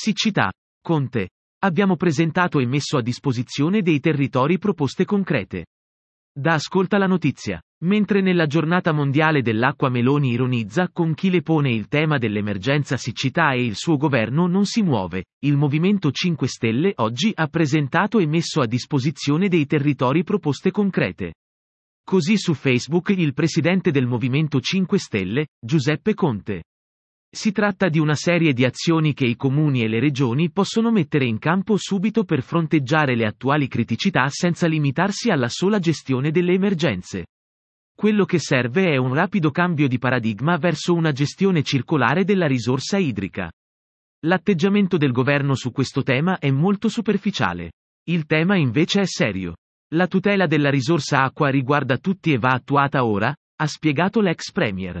Siccità. Conte. Abbiamo presentato e messo a disposizione dei territori proposte concrete. Da ascolta la notizia. Mentre nella giornata mondiale dell'acqua Meloni ironizza con chi le pone il tema dell'emergenza siccità e il suo governo non si muove, il Movimento 5 Stelle oggi ha presentato e messo a disposizione dei territori proposte concrete. Così su Facebook il presidente del Movimento 5 Stelle, Giuseppe Conte. Si tratta di una serie di azioni che i comuni e le regioni possono mettere in campo subito per fronteggiare le attuali criticità senza limitarsi alla sola gestione delle emergenze. Quello che serve è un rapido cambio di paradigma verso una gestione circolare della risorsa idrica. L'atteggiamento del governo su questo tema è molto superficiale. Il tema invece è serio. La tutela della risorsa acqua riguarda tutti e va attuata ora, ha spiegato l'ex premier.